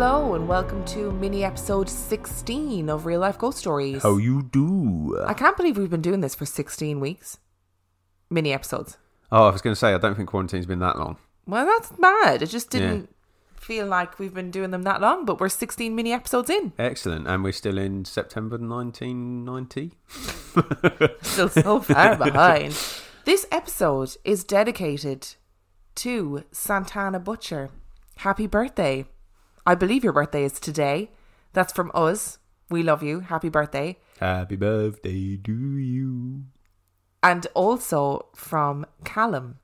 Hello and welcome to mini episode 16 of Real Life Ghost Stories. How you do? I can't believe we've been doing this for 16 weeks. Mini episodes. Oh, I was going to say I don't think quarantine's been that long. Well, that's mad. It just didn't feel like we've been doing them that long, but we're 16 mini episodes in. Excellent, and we're still in September 1990. Still so far behind. This episode is dedicated to Santana Butcher. Happy birthday. I believe your birthday is today. That's from us. We love you. Happy birthday. Happy birthday to you. And also from Callum.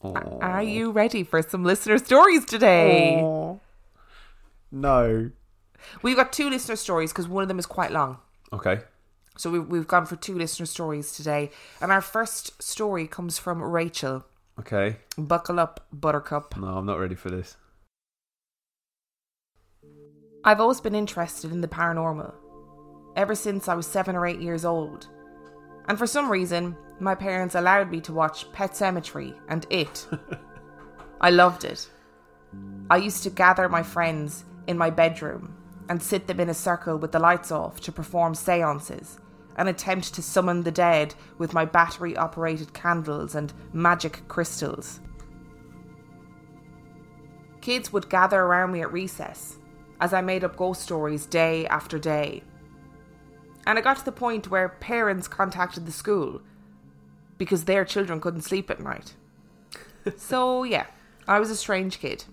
Aw. Are you ready for some listener stories today? Aw. No. We've got two listener stories because one of them is quite long. Okay. So we, we've gone for two listener stories today. And our first story comes from Rachel. Okay. Buckle up, Buttercup. No, I'm not ready for this. I've always been interested in the paranormal, ever since I was seven or eight years old. And for some reason, my parents allowed me to watch Pet Sematary and It. I loved it. I used to gather my friends in my bedroom and sit them in a circle with the lights off to perform seances and attempt to summon the dead with my battery operated candles and magic crystals. Kids would gather around me at recess as I made up ghost stories day after day. And it got to the point where parents contacted the school because their children couldn't sleep at night. so, yeah, I was a strange kid.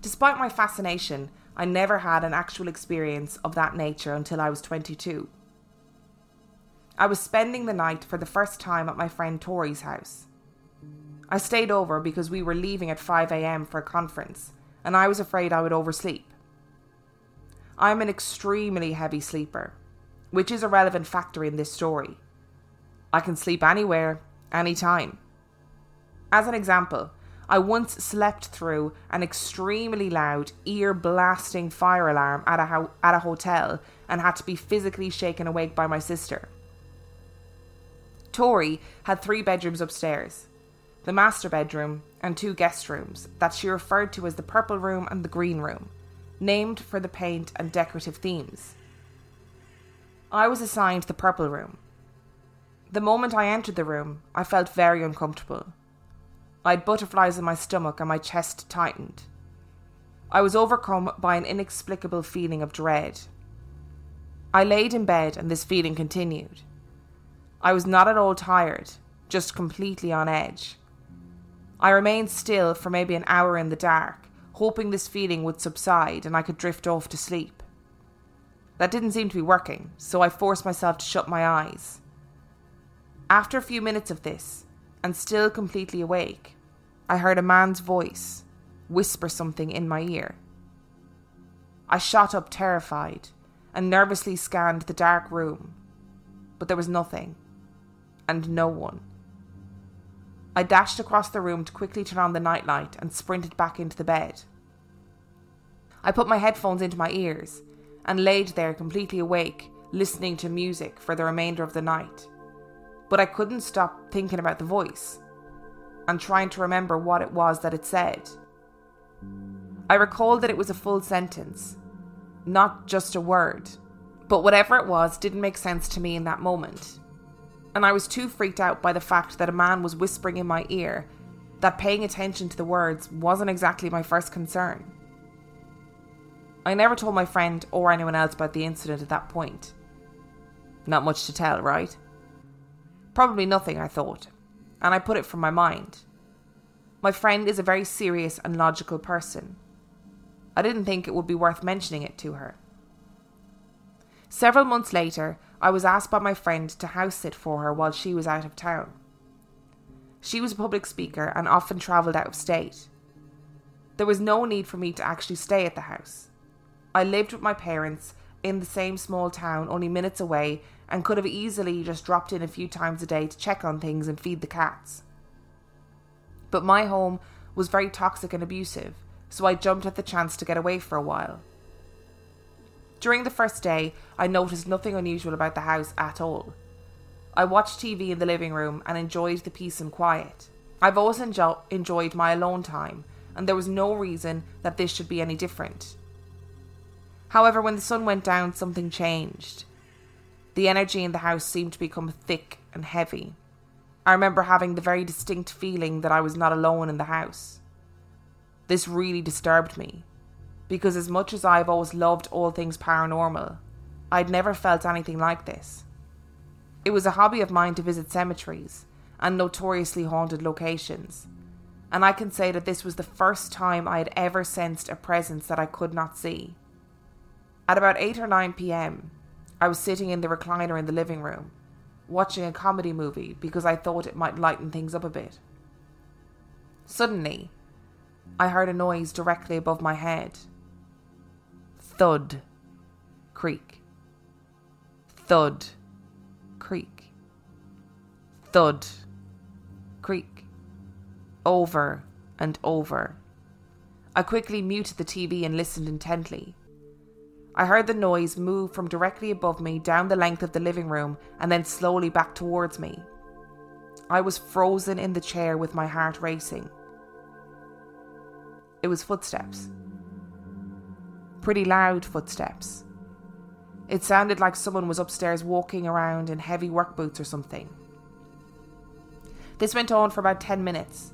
Despite my fascination, I never had an actual experience of that nature until I was 22. I was spending the night for the first time at my friend Tori's house. I stayed over because we were leaving at 5am for a conference, and I was afraid I would oversleep. I'm an extremely heavy sleeper, which is a relevant factor in this story. I can sleep anywhere, anytime. As an example, I once slept through an extremely loud, ear blasting fire alarm at a, ho- at a hotel and had to be physically shaken awake by my sister. Tori had three bedrooms upstairs the master bedroom and two guest rooms that she referred to as the purple room and the green room, named for the paint and decorative themes. I was assigned the purple room. The moment I entered the room, I felt very uncomfortable. I had butterflies in my stomach and my chest tightened. I was overcome by an inexplicable feeling of dread. I laid in bed and this feeling continued. I was not at all tired, just completely on edge. I remained still for maybe an hour in the dark, hoping this feeling would subside and I could drift off to sleep. That didn't seem to be working, so I forced myself to shut my eyes. After a few minutes of this, and still completely awake, I heard a man's voice whisper something in my ear. I shot up terrified and nervously scanned the dark room, but there was nothing and no one. I dashed across the room to quickly turn on the nightlight and sprinted back into the bed. I put my headphones into my ears and laid there completely awake, listening to music for the remainder of the night. But I couldn't stop thinking about the voice and trying to remember what it was that it said. I recalled that it was a full sentence, not just a word, but whatever it was didn't make sense to me in that moment. And I was too freaked out by the fact that a man was whispering in my ear that paying attention to the words wasn't exactly my first concern. I never told my friend or anyone else about the incident at that point. Not much to tell, right? Probably nothing, I thought, and I put it from my mind. My friend is a very serious and logical person. I didn't think it would be worth mentioning it to her. Several months later, I was asked by my friend to house sit for her while she was out of town. She was a public speaker and often travelled out of state. There was no need for me to actually stay at the house. I lived with my parents in the same small town only minutes away and could have easily just dropped in a few times a day to check on things and feed the cats. But my home was very toxic and abusive, so I jumped at the chance to get away for a while. During the first day, I noticed nothing unusual about the house at all. I watched TV in the living room and enjoyed the peace and quiet. I've always enjo- enjoyed my alone time, and there was no reason that this should be any different. However, when the sun went down, something changed. The energy in the house seemed to become thick and heavy. I remember having the very distinct feeling that I was not alone in the house. This really disturbed me, because as much as I've always loved all things paranormal, I'd never felt anything like this. It was a hobby of mine to visit cemeteries and notoriously haunted locations, and I can say that this was the first time I had ever sensed a presence that I could not see. At about 8 or 9 pm, I was sitting in the recliner in the living room, watching a comedy movie because I thought it might lighten things up a bit. Suddenly, I heard a noise directly above my head. Thud. Creak. Thud. Creak. Thud. Creak. Over and over. I quickly muted the TV and listened intently. I heard the noise move from directly above me down the length of the living room and then slowly back towards me. I was frozen in the chair with my heart racing. It was footsteps. Pretty loud footsteps. It sounded like someone was upstairs walking around in heavy work boots or something. This went on for about 10 minutes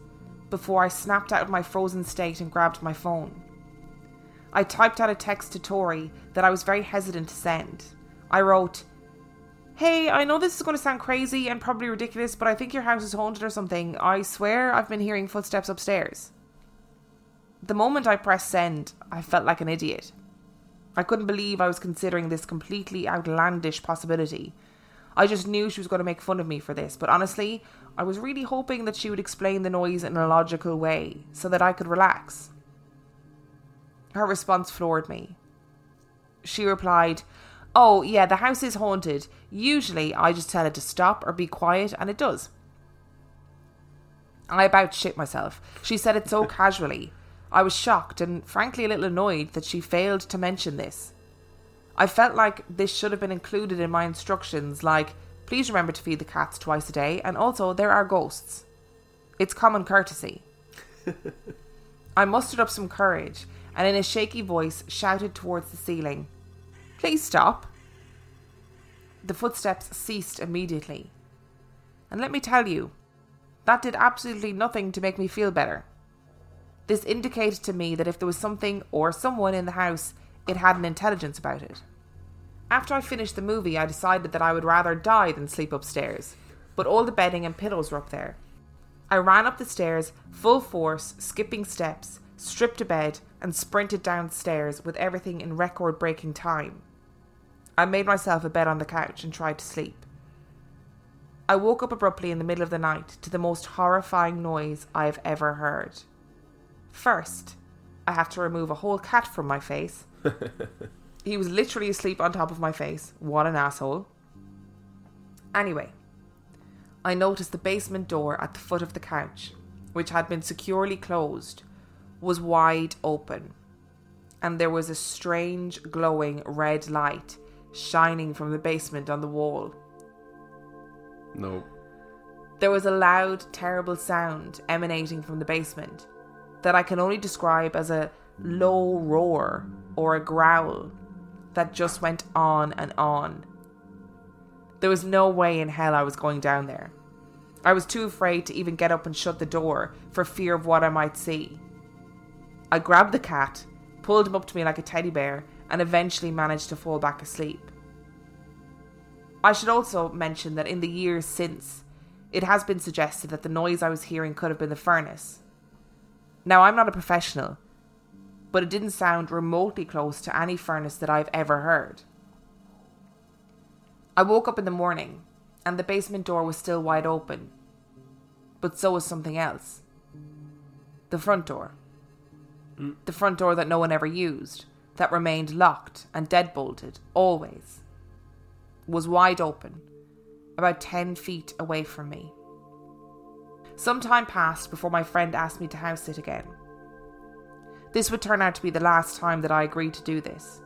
before I snapped out of my frozen state and grabbed my phone. I typed out a text to Tori that I was very hesitant to send. I wrote, Hey, I know this is going to sound crazy and probably ridiculous, but I think your house is haunted or something. I swear I've been hearing footsteps upstairs. The moment I pressed send, I felt like an idiot. I couldn't believe I was considering this completely outlandish possibility. I just knew she was going to make fun of me for this, but honestly, I was really hoping that she would explain the noise in a logical way so that I could relax. Her response floored me. She replied, Oh, yeah, the house is haunted. Usually I just tell it to stop or be quiet, and it does. I about shit myself. She said it so casually. I was shocked and frankly a little annoyed that she failed to mention this. I felt like this should have been included in my instructions, like, please remember to feed the cats twice a day, and also there are ghosts. It's common courtesy. I mustered up some courage and in a shaky voice shouted towards the ceiling, Please stop. The footsteps ceased immediately. And let me tell you, that did absolutely nothing to make me feel better. This indicated to me that if there was something or someone in the house, it had an intelligence about it. After I finished the movie, I decided that I would rather die than sleep upstairs, but all the bedding and pillows were up there. I ran up the stairs, full force, skipping steps, stripped a bed, and sprinted downstairs with everything in record breaking time. I made myself a bed on the couch and tried to sleep. I woke up abruptly in the middle of the night to the most horrifying noise I have ever heard. First, I had to remove a whole cat from my face. he was literally asleep on top of my face. What an asshole. Anyway, I noticed the basement door at the foot of the couch, which had been securely closed, was wide open, and there was a strange glowing red light shining from the basement on the wall. No. There was a loud, terrible sound emanating from the basement that I can only describe as a low roar or a growl that just went on and on. There was no way in hell I was going down there. I was too afraid to even get up and shut the door for fear of what I might see. I grabbed the cat, pulled him up to me like a teddy bear, and eventually managed to fall back asleep. I should also mention that in the years since, it has been suggested that the noise I was hearing could have been the furnace. Now, I'm not a professional, but it didn't sound remotely close to any furnace that I've ever heard. I woke up in the morning, and the basement door was still wide open, but so was something else the front door. The front door that no one ever used, that remained locked and deadbolted, always, was wide open, about 10 feet away from me. Some time passed before my friend asked me to house sit again. This would turn out to be the last time that I agreed to do this.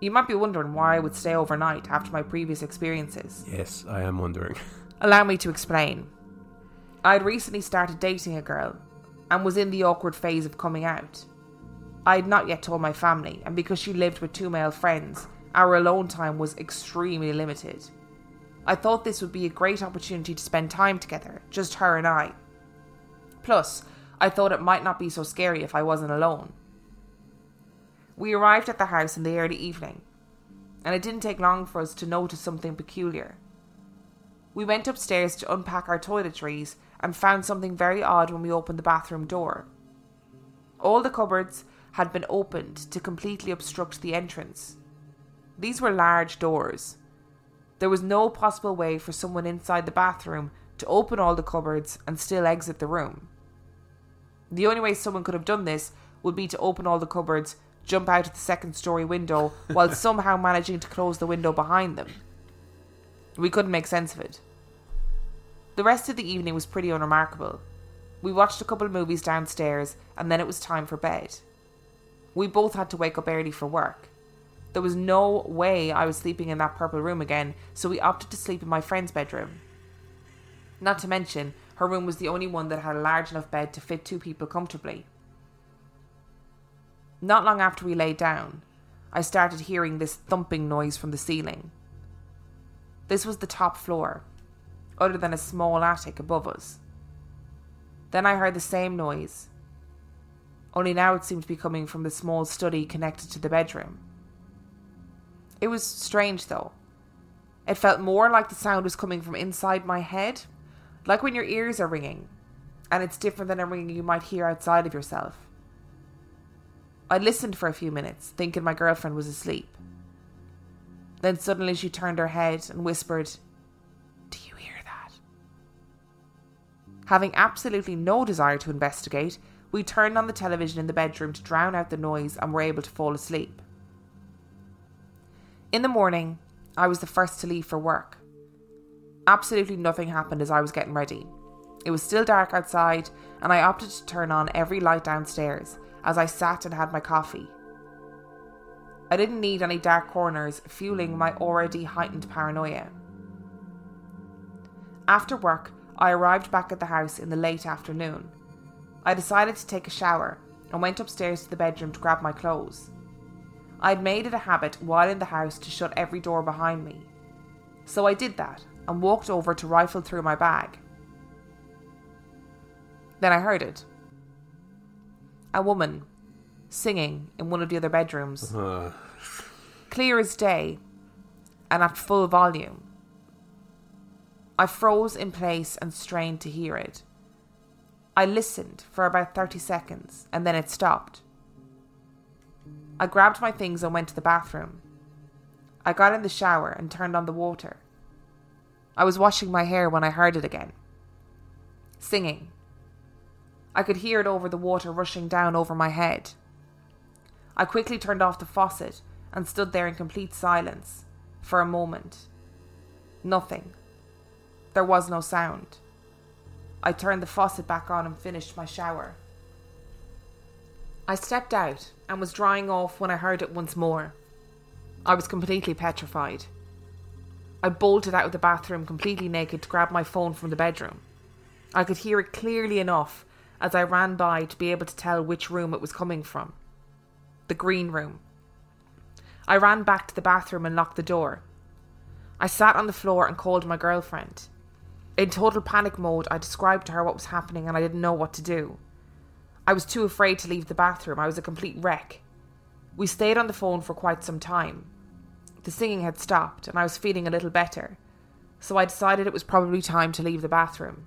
You might be wondering why I would stay overnight after my previous experiences. Yes, I am wondering. Allow me to explain. I had recently started dating a girl and was in the awkward phase of coming out. I had not yet told my family, and because she lived with two male friends, our alone time was extremely limited. I thought this would be a great opportunity to spend time together, just her and I. Plus, I thought it might not be so scary if I wasn't alone. We arrived at the house in the early evening, and it didn't take long for us to notice something peculiar. We went upstairs to unpack our toiletries and found something very odd when we opened the bathroom door. All the cupboards had been opened to completely obstruct the entrance. These were large doors. There was no possible way for someone inside the bathroom to open all the cupboards and still exit the room. The only way someone could have done this would be to open all the cupboards, jump out of the second story window, while somehow managing to close the window behind them. We couldn't make sense of it. The rest of the evening was pretty unremarkable. We watched a couple of movies downstairs, and then it was time for bed. We both had to wake up early for work. There was no way I was sleeping in that purple room again, so we opted to sleep in my friend's bedroom. Not to mention, her room was the only one that had a large enough bed to fit two people comfortably. Not long after we lay down, I started hearing this thumping noise from the ceiling. This was the top floor, other than a small attic above us. Then I heard the same noise, only now it seemed to be coming from the small study connected to the bedroom. It was strange though. It felt more like the sound was coming from inside my head, like when your ears are ringing, and it's different than a ringing you might hear outside of yourself. I listened for a few minutes, thinking my girlfriend was asleep. Then suddenly she turned her head and whispered, Do you hear that? Having absolutely no desire to investigate, we turned on the television in the bedroom to drown out the noise and were able to fall asleep. In the morning, I was the first to leave for work. Absolutely nothing happened as I was getting ready. It was still dark outside, and I opted to turn on every light downstairs as I sat and had my coffee. I didn't need any dark corners fueling my already heightened paranoia. After work, I arrived back at the house in the late afternoon. I decided to take a shower and went upstairs to the bedroom to grab my clothes. I had made it a habit while in the house to shut every door behind me. So I did that and walked over to rifle through my bag. Then I heard it. A woman singing in one of the other bedrooms. Uh, Clear as day and at full volume. I froze in place and strained to hear it. I listened for about 30 seconds and then it stopped. I grabbed my things and went to the bathroom. I got in the shower and turned on the water. I was washing my hair when I heard it again. Singing. I could hear it over the water rushing down over my head. I quickly turned off the faucet and stood there in complete silence for a moment. Nothing. There was no sound. I turned the faucet back on and finished my shower. I stepped out and was drying off when I heard it once more. I was completely petrified. I bolted out of the bathroom completely naked to grab my phone from the bedroom. I could hear it clearly enough as I ran by to be able to tell which room it was coming from. The green room. I ran back to the bathroom and locked the door. I sat on the floor and called my girlfriend. In total panic mode, I described to her what was happening and I didn't know what to do. I was too afraid to leave the bathroom. I was a complete wreck. We stayed on the phone for quite some time. The singing had stopped and I was feeling a little better, so I decided it was probably time to leave the bathroom.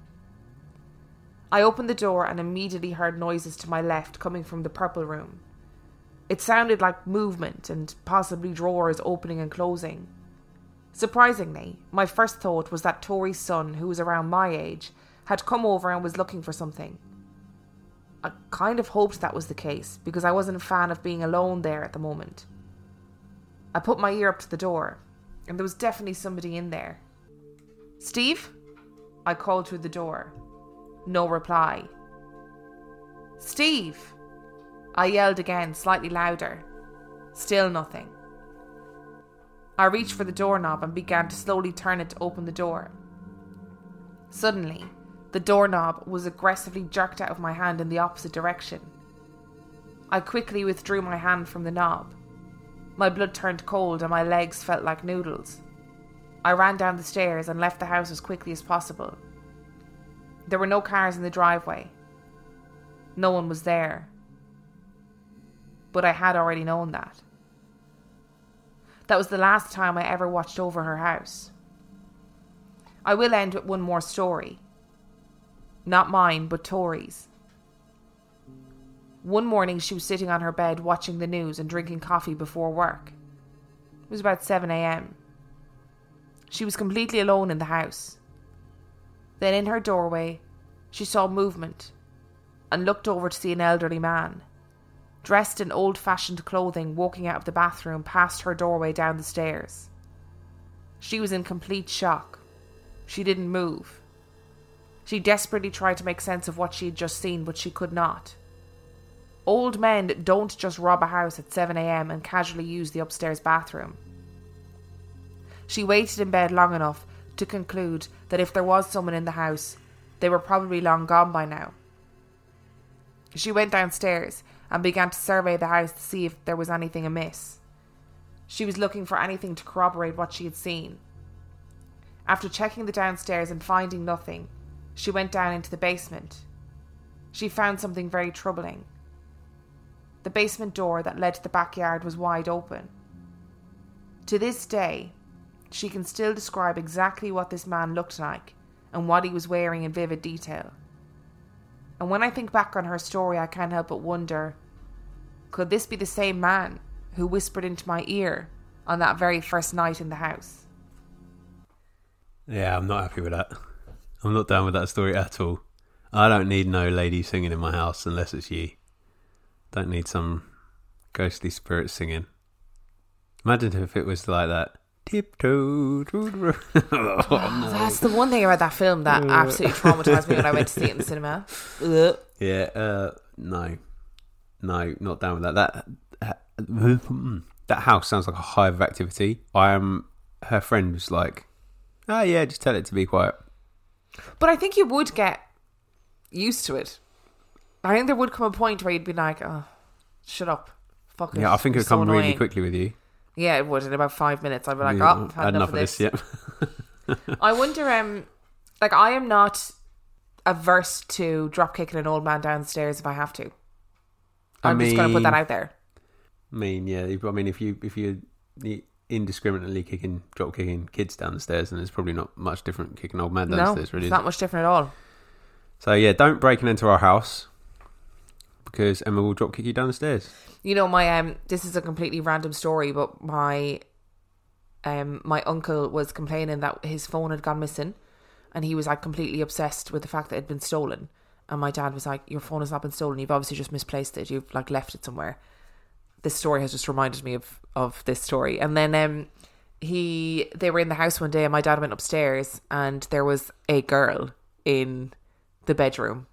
I opened the door and immediately heard noises to my left coming from the purple room. It sounded like movement and possibly drawers opening and closing. Surprisingly, my first thought was that Tori's son, who was around my age, had come over and was looking for something. I kind of hoped that was the case because I wasn't a fan of being alone there at the moment. I put my ear up to the door, and there was definitely somebody in there. Steve? I called through the door. No reply. Steve! I yelled again, slightly louder. Still nothing. I reached for the doorknob and began to slowly turn it to open the door. Suddenly, The doorknob was aggressively jerked out of my hand in the opposite direction. I quickly withdrew my hand from the knob. My blood turned cold and my legs felt like noodles. I ran down the stairs and left the house as quickly as possible. There were no cars in the driveway. No one was there. But I had already known that. That was the last time I ever watched over her house. I will end with one more story. Not mine, but Tori's. One morning, she was sitting on her bed watching the news and drinking coffee before work. It was about 7 am. She was completely alone in the house. Then, in her doorway, she saw movement and looked over to see an elderly man, dressed in old fashioned clothing, walking out of the bathroom past her doorway down the stairs. She was in complete shock. She didn't move. She desperately tried to make sense of what she had just seen, but she could not. Old men don't just rob a house at 7am and casually use the upstairs bathroom. She waited in bed long enough to conclude that if there was someone in the house, they were probably long gone by now. She went downstairs and began to survey the house to see if there was anything amiss. She was looking for anything to corroborate what she had seen. After checking the downstairs and finding nothing, she went down into the basement. She found something very troubling. The basement door that led to the backyard was wide open. To this day, she can still describe exactly what this man looked like and what he was wearing in vivid detail. And when I think back on her story, I can't help but wonder could this be the same man who whispered into my ear on that very first night in the house? Yeah, I'm not happy with that. I'm not down with that story at all. I don't need no lady singing in my house unless it's you. Don't need some ghostly spirit singing. Imagine if it was like that. Tiptoe. to oh, ah, no. That's the one thing about that film that uh. absolutely traumatized me when I went to see it in the cinema. Ugh. Yeah, uh, no, no, not down with that. That that house sounds like a hive of activity. I am. Her friend was like, "Oh yeah, just tell it to be quiet." But I think you would get used to it. I think there would come a point where you'd be like, "Oh, shut up, fuck it." Yeah, I think it'd so come really quickly with you. Yeah, it would. In about five minutes, I'd be like, Yeah, "Oh, I've had enough, of this." Yeah, I wonder, um, like, I am not averse to drop kicking an old man downstairs if I have to. I I'm just going to put that out there. I mean, yeah. I mean, if you if you're indiscriminately kicking, drop kicking kids down the stairs, then it's probably not much different kicking old man No, downstairs, really. it's is not much different at all. So yeah, don't break into our house because Emma will drop kick you down the stairs. You know, my um, this is a completely random story, but my um, my uncle was complaining that his phone had gone missing, and he was like completely obsessed with the fact that it had been stolen. And my dad was like, "Your phone has not been stolen. You've obviously just misplaced it. You've like left it somewhere." This story has just reminded me of of this story. And then um, he they were in the house one day, and my dad went upstairs, and there was a girl in the bedroom,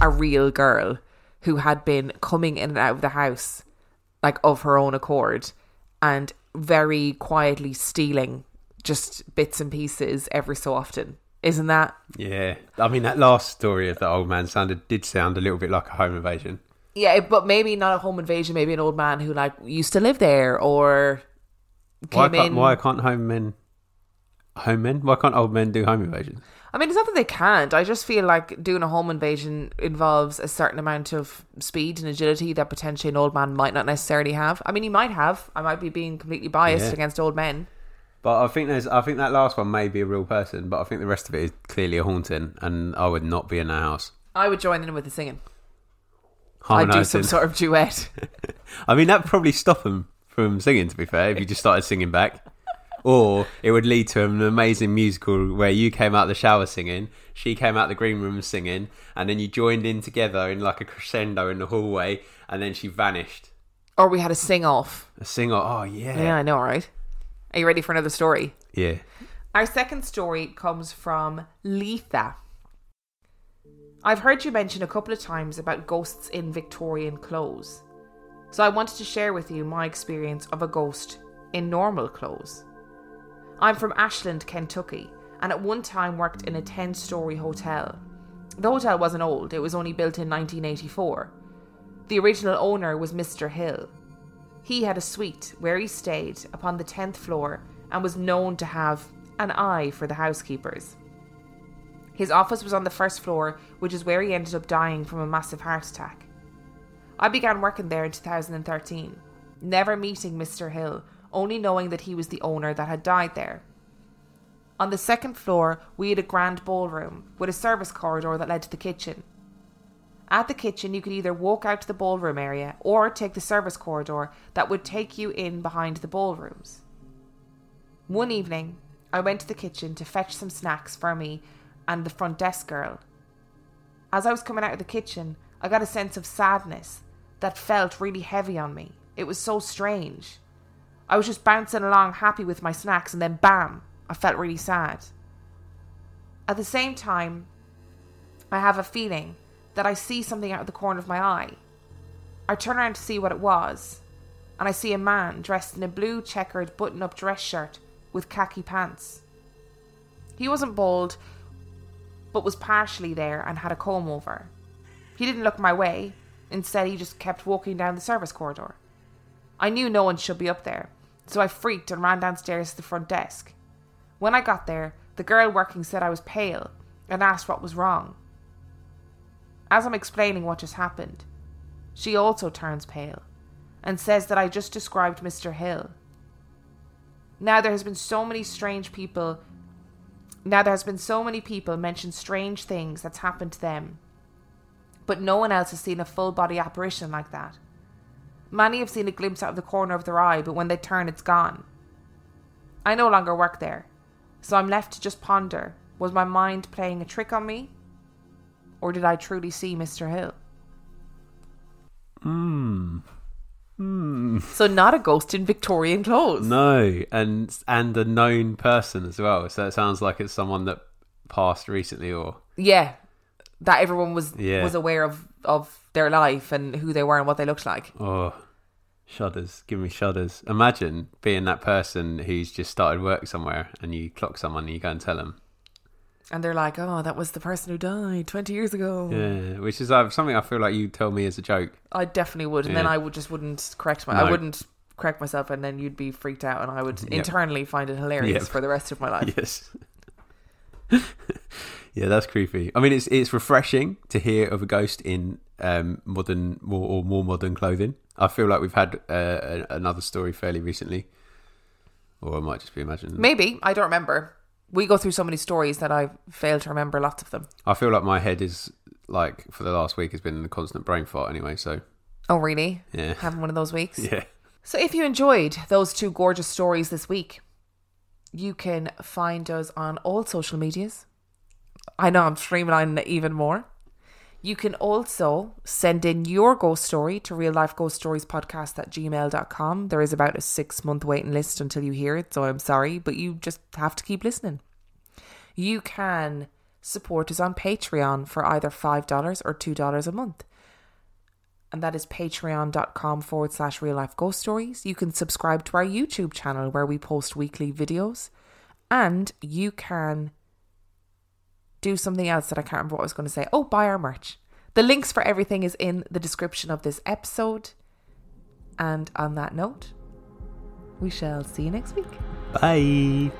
a real girl who had been coming in and out of the house like of her own accord and very quietly stealing just bits and pieces every so often. Isn't that? Yeah, I mean that last story of the old man sounded did sound a little bit like a home invasion. Yeah, but maybe not a home invasion, maybe an old man who like used to live there or Why came can't, in. why can't home men home men? Why can't old men do home invasions? I mean, it's not that they can't. I just feel like doing a home invasion involves a certain amount of speed and agility that potentially an old man might not necessarily have. I mean, he might have. I might be being completely biased Yeah. against old men. But I think there's I think that last one may be a real person, but I think the rest of it is clearly a haunting, and I would not be in the house. I would join in with the singing. I'd do some sort of duet. I mean, that'd probably stop them from singing. To be fair, if you just started singing back, or it would lead to an amazing musical where you came out the shower singing, she came out the green room singing, and then you joined in together in like a crescendo in the hallway, and then she vanished. or we had a sing off. A sing off. oh yeah, Yeah, I know, right? Are you ready for another story? yeah. Our second story comes from Leatha. I've heard you mention a couple of times about ghosts in Victorian clothes. So I wanted to share with you my experience of a ghost in normal clothes. I'm from Ashland, Kentucky, and at one time worked in a 10 story hotel. The hotel wasn't old, it was only built in 1984. The original owner was Mr. Hill. He had a suite where he stayed upon the 10th floor and was known to have an eye for the housekeepers. His office was on the first floor, which is where he ended up dying from a massive heart attack. I began working there in 2013, never meeting Mr. Hill, only knowing that he was the owner that had died there. On the second floor, we had a grand ballroom with a service corridor that led to the kitchen. At the kitchen, you could either walk out to the ballroom area or take the service corridor that would take you in behind the ballrooms. One evening, I went to the kitchen to fetch some snacks for me and the front desk girl. As I was coming out of the kitchen, I got a sense of sadness that felt really heavy on me. It was so strange. I was just bouncing along happy with my snacks, and then bam, I felt really sad. At the same time, I have a feeling that I see something out of the corner of my eye. I turn around to see what it was, and I see a man dressed in a blue checkered button up dress shirt with khaki pants. He wasn't bald, but was partially there and had a comb over. He didn't look my way, instead, he just kept walking down the service corridor. I knew no one should be up there, so I freaked and ran downstairs to the front desk. When I got there, the girl working said I was pale and asked what was wrong. As I'm explaining what just happened, she also turns pale and says that I just described Mr. Hill. Now there has been so many strange people now there has been so many people mention strange things that's happened to them, but no one else has seen a full body apparition like that. Many have seen a glimpse out of the corner of their eye, but when they turn, it's gone. I no longer work there, so I'm left to just ponder was my mind playing a trick on me? Or did I truly see Mr. Hill? Hmm. Hmm. So, not a ghost in Victorian clothes. No, and and a known person as well. So it sounds like it's someone that passed recently, or Yeah, that everyone was Yeah. was aware of of their life and who they were and what they looked like. oh, shudders. Give me shudders. Imagine being that person who's just started work somewhere, and you clock someone, and you go and tell them. And they're like, "Oh, that was the person who died twenty years ago." Yeah, which is uh, something I feel like you tell me as a joke. I definitely would, and then I would just wouldn't correct my. No. I wouldn't correct myself, and then you'd be freaked out, and I would Yep. internally find it hilarious Yep. for the rest of my life. Yes. yeah, that's creepy. I mean, it's it's refreshing to hear of a ghost in um, modern more or more modern clothing. I feel like we've had uh, another story fairly recently, or I might just be imagining. Maybe I don't remember. We go through so many stories that I fail to remember lots of them. I feel like my head is like for the last week has been in a constant brain fart. Anyway, so Oh, really? yeah, Having one of those weeks. yeah. So, if you enjoyed those two gorgeous stories this week, you can find us on all social medias. I know I'm streamlining it even more. You can also send in your ghost story to real life ghost stories podcast at gmail.com. There is about a six month waiting list until you hear it, so I'm sorry, but you just have to keep listening. You can support us on Patreon for either $5 or $2 a month and that is patreon.com forward slash real life ghost stories. You can subscribe to our YouTube channel where we post weekly videos, and you can do something else that I can't remember what I was going to say. Oh, buy our merch. The links for everything is in the description of this episode. And on that note, we shall see you next week. Bye.